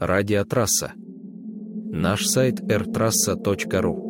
Радиотрасса. Наш сайт rtrassa.ru.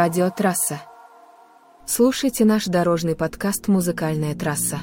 Радиотрасса. Слушайте наш дорожный подкаст «Музыкальная трасса».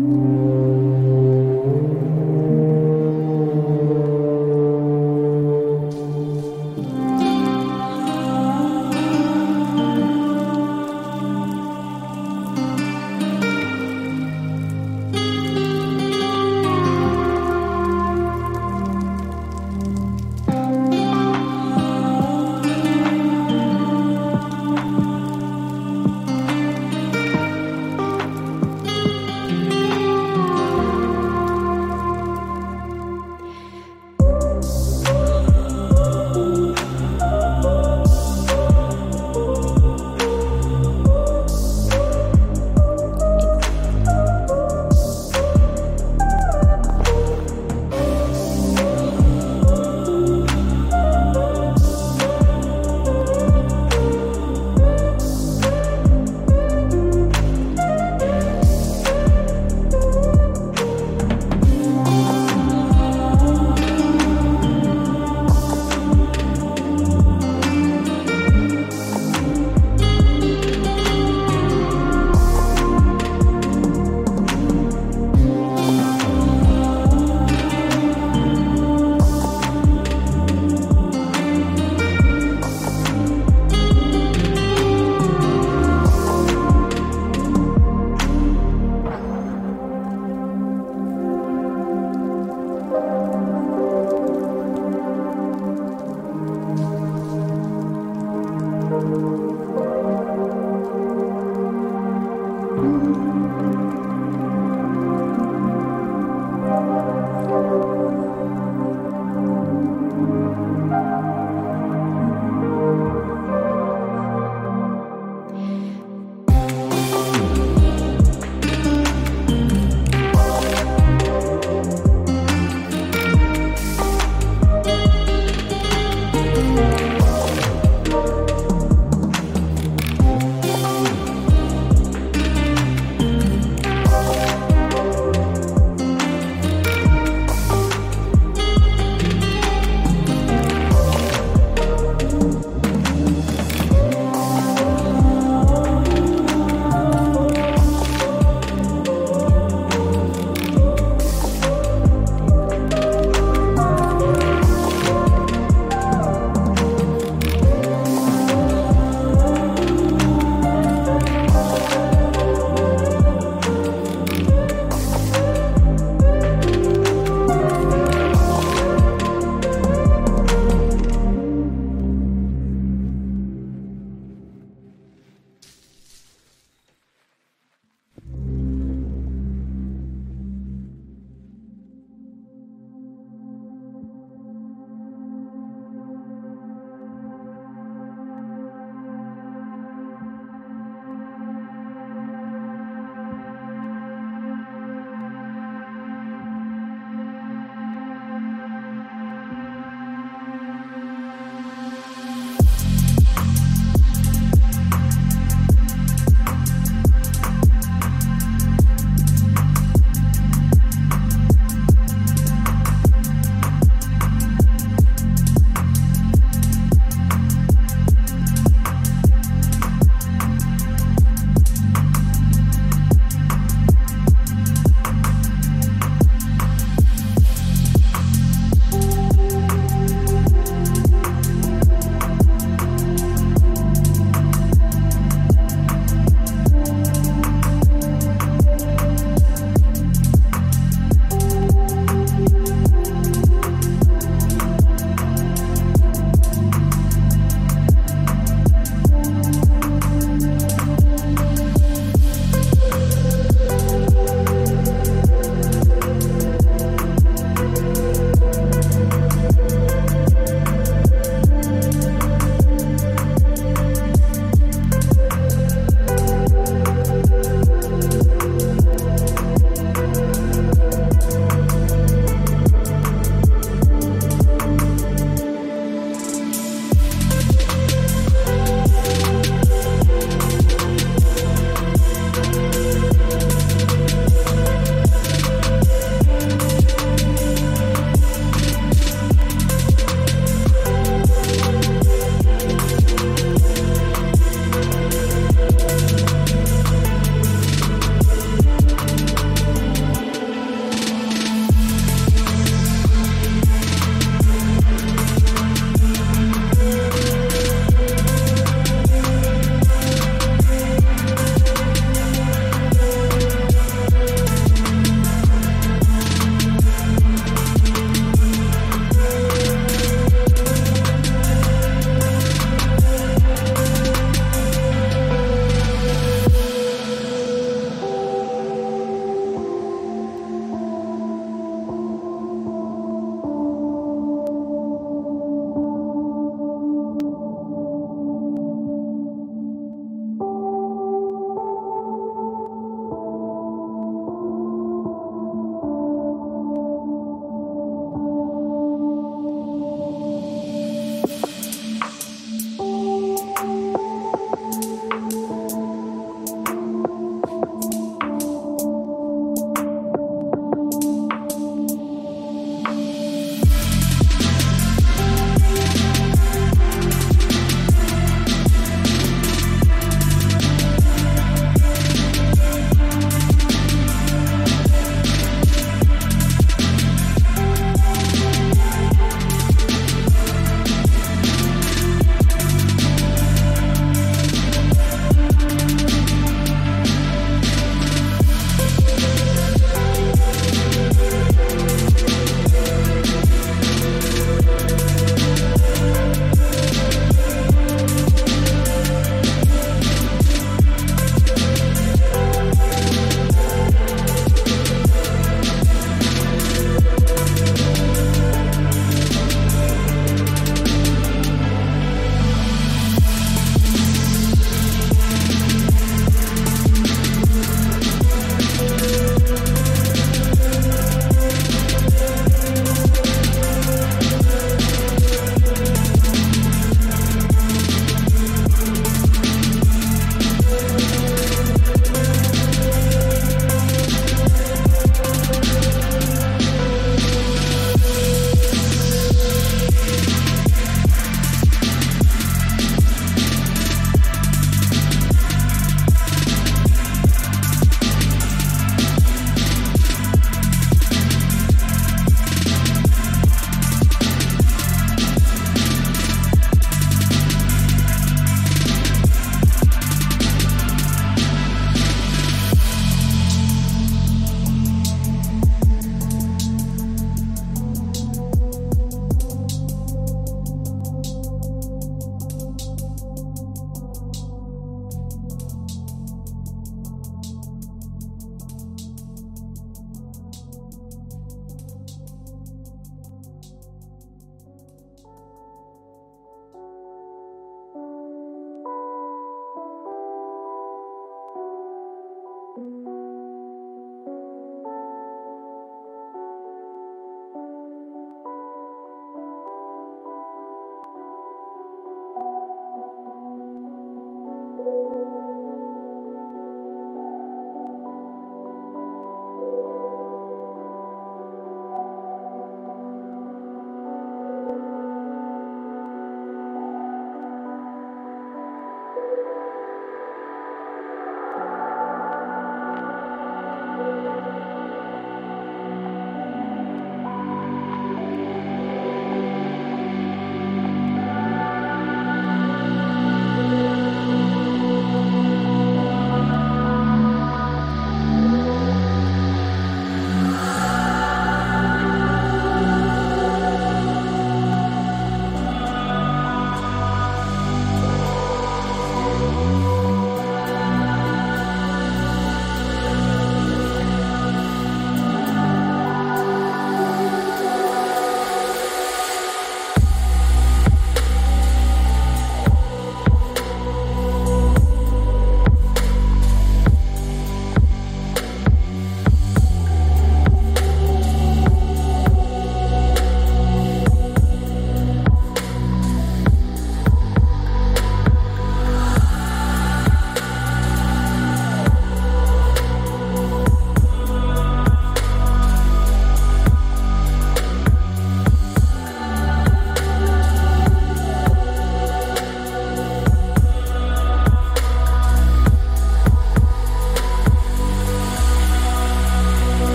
Mm-hmm.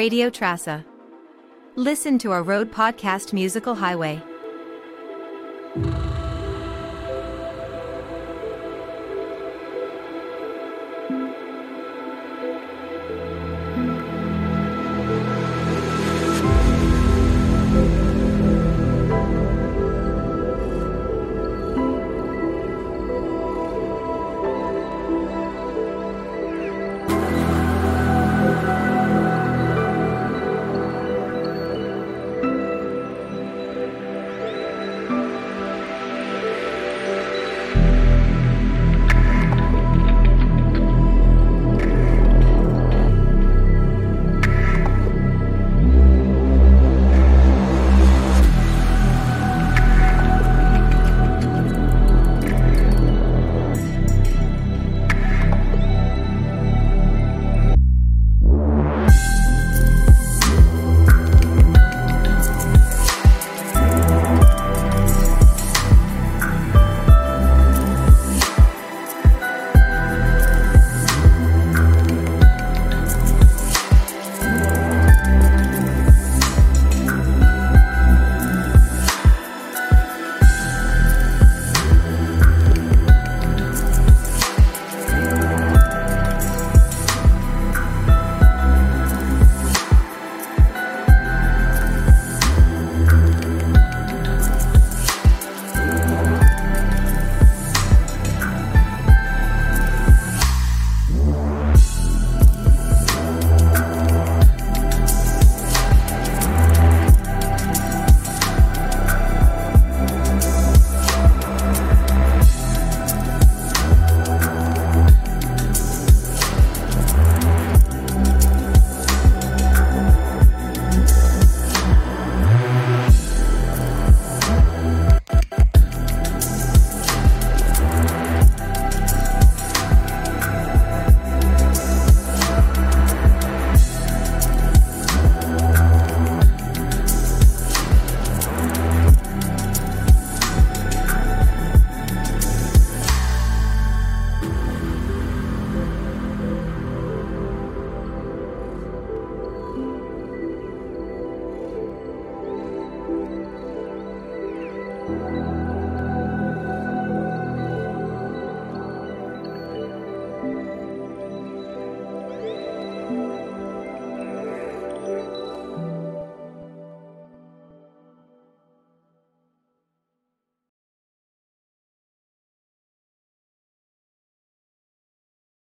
Radio Trassa. Listen to our road podcast Musical Highway.